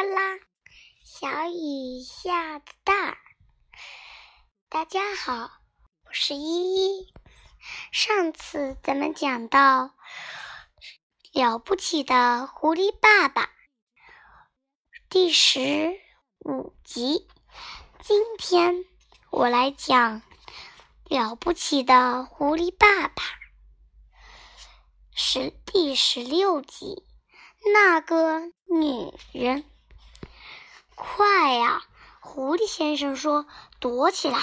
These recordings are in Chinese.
啦啦，小雨下的大。大家好，我是依依。上次咱们讲到了不起的狐狸爸爸第十五集，今天我来讲了不起的狐狸爸爸是第十六集。那个女人，快呀！狐狸先生说：“躲起来！”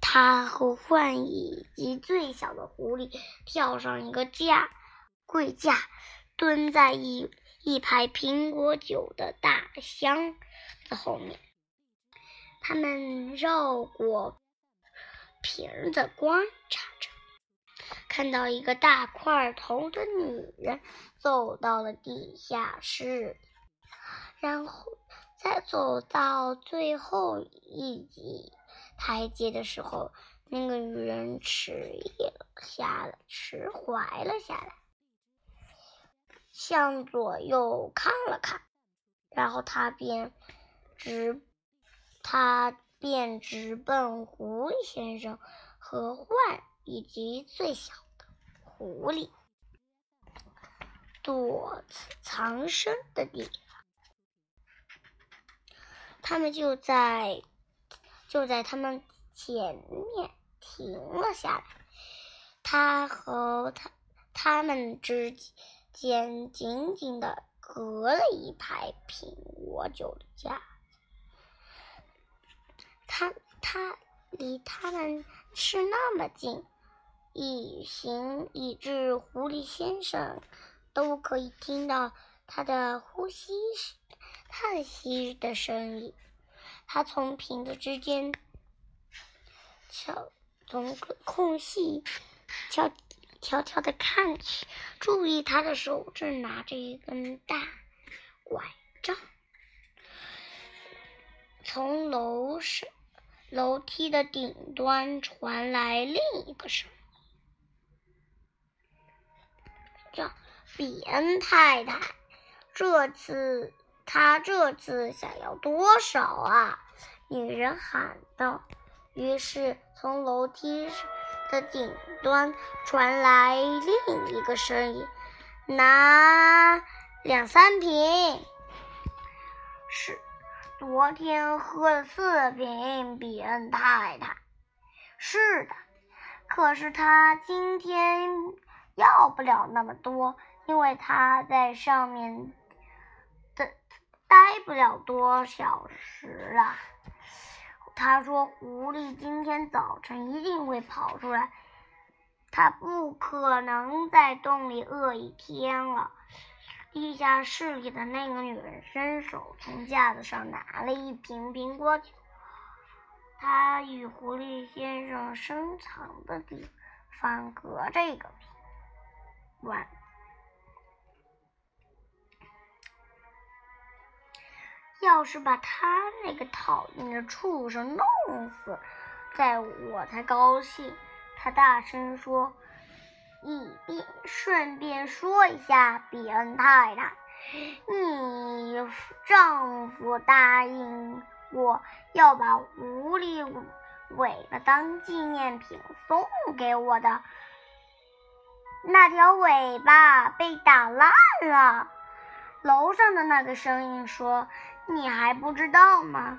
他和幻以及最小的狐狸跳上一个架柜架，蹲在一一排苹果酒的大箱子后面。他们绕过瓶子，观察着。看到一个大块头的女人走到了地下室，然后在走到最后一级台阶的时候，那个女人迟疑了下来，迟缓了下来，向左右看了看，然后她便直，她便直奔狐狸先生和獾以及最小的。狐狸躲藏身的地方，他们就在就在他们前面停了下来。他和他他们之间紧紧的隔了一排苹果酒的架。他他离他们是那么近。以行以致狐狸先生都可以听到他的呼吸声、叹息的声音。他从瓶子之间悄从空隙悄悄悄的看去，注意他的手正拿着一根大拐杖。从楼上楼梯的顶端传来另一个声。比恩太太，这次他这次想要多少啊？女人喊道。于是从楼梯的顶端传来另一个声音：“拿两三瓶。”是，昨天喝了四瓶。比恩太太，是的，可是他今天。要不了那么多，因为他在上面待不了多小时了。他说：“狐狸今天早晨一定会跑出来，他不可能在洞里饿一天了。”地下室里的那个女人伸手从架子上拿了一瓶苹果酒，她与狐狸先生深藏的地方隔着一个瓶。要是把他那个讨厌的畜生弄死，在我才高兴。他大声说：“一边顺便说一下，比恩太太，你丈夫答应我要把狐狸尾巴当纪念品送给我的。”那条尾巴被打烂了。楼上的那个声音说：“你还不知道吗？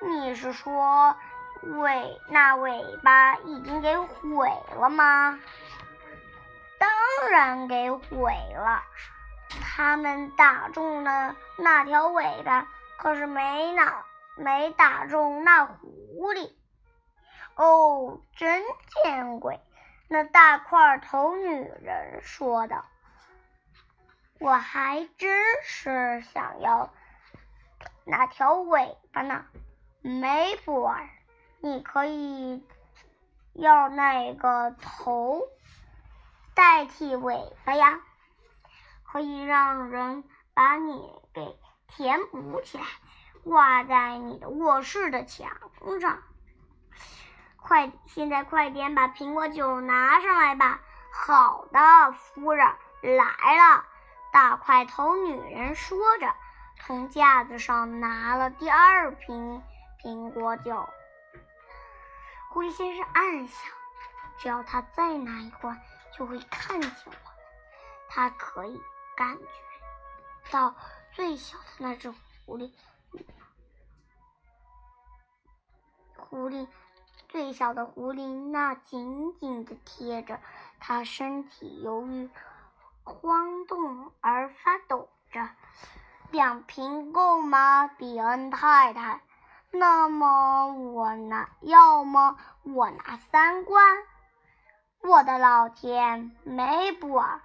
你是说尾那尾巴已经给毁了吗？”“当然给毁了。他们打中了那条尾巴，可是没打没打中那狐狸。”“哦，真见鬼！”那大块头女人说道：“我还真是想要那条尾巴呢，梅布尔，你可以要那个头代替尾巴呀，可以让人把你给填补起来，挂在你的卧室的墙上。”快，现在快点把苹果酒拿上来吧！好的，夫人来了。大块头女人说着，从架子上拿了第二瓶苹果酒。狐狸先生暗想：只要他再拿一罐，就会看见我。他可以感觉到最小的那只狐狸，狐狸最小的狐狸那紧紧的贴着他身体，由于晃动而发抖着。两瓶够吗，比恩太太？那么我拿，要么我拿三罐。我的老天，梅布尔，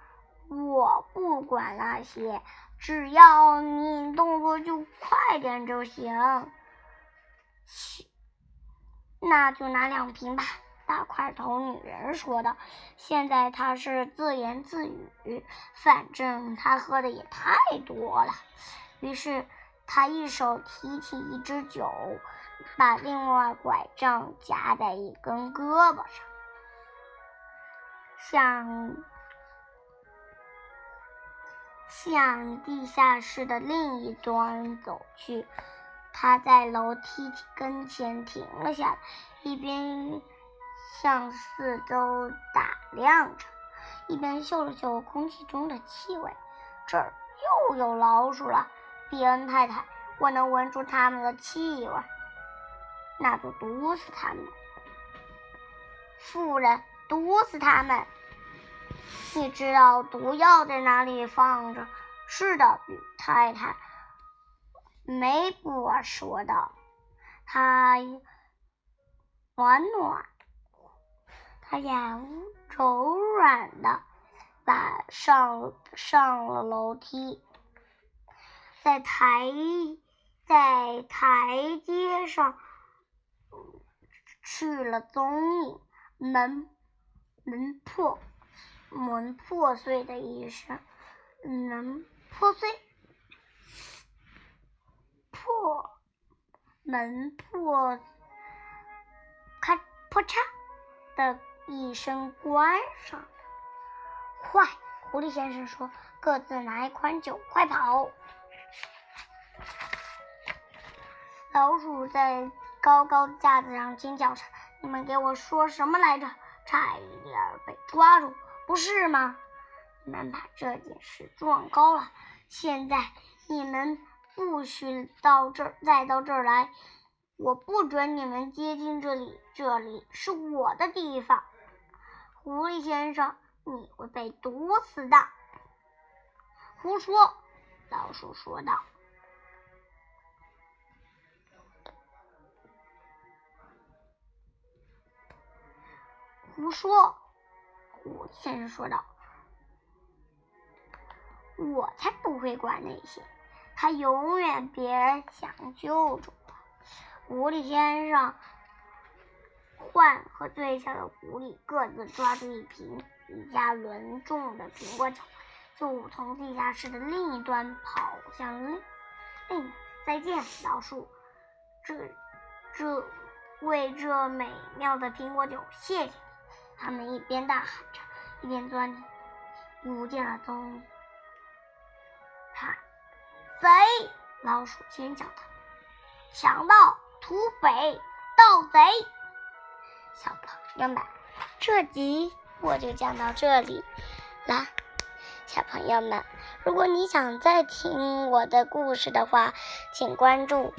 我不管那些，只要你动作就快点就行。那就拿两瓶吧。大块头女人说道。现在她是自言自语，反正她喝的也太多了。于是。他一手提起一支酒，把另外拐杖夹在一根胳膊上，向向地下室的另一端走去。他在楼梯跟前停了下来，一边向四周打量着，一边嗅了嗅空气中的气味。这儿又有老鼠了。比恩太太，我能闻出它们的气味，那就毒死他们。妇人，毒死他们！你知道毒药在哪里放着？是的，太太。梅布尔说道。他暖暖，他呀柔软的，把上上了楼梯。在台在台阶上去了踪影，门门破门破碎的一声，门破碎破门破咔破嚓的一声关上。快，狐狸先生说：“各自拿一款酒，快跑！”老鼠在高高的架子上尖叫着：“你们给我说什么来着？差一点被抓住，不是吗？你们把这件事撞高了。现在你们不许到这儿，再到这儿来！我不准你们接近这里，这里是我的地方。狐狸先生，你会被毒死的。”胡说！老鼠说道。胡说！狐狸先生说道：“我才不会管那些，他永远别想救助我。”狐狸先生、獾和最小的狐狸各自抓住一瓶一家轮重的苹果酒，就从地下室的另一端跑向另另。再见，老鼠！这这为这美妙的苹果酒，谢谢你。他们一边大喊着，一边钻进不见了踪影。看，贼！老鼠尖叫道：“强盗、土匪、盗贼！”小朋友们，这集我就讲到这里啦。小朋友们，如果你想再听我的故事的话，请关注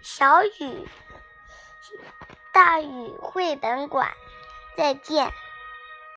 小雨。大雨绘本馆，再见。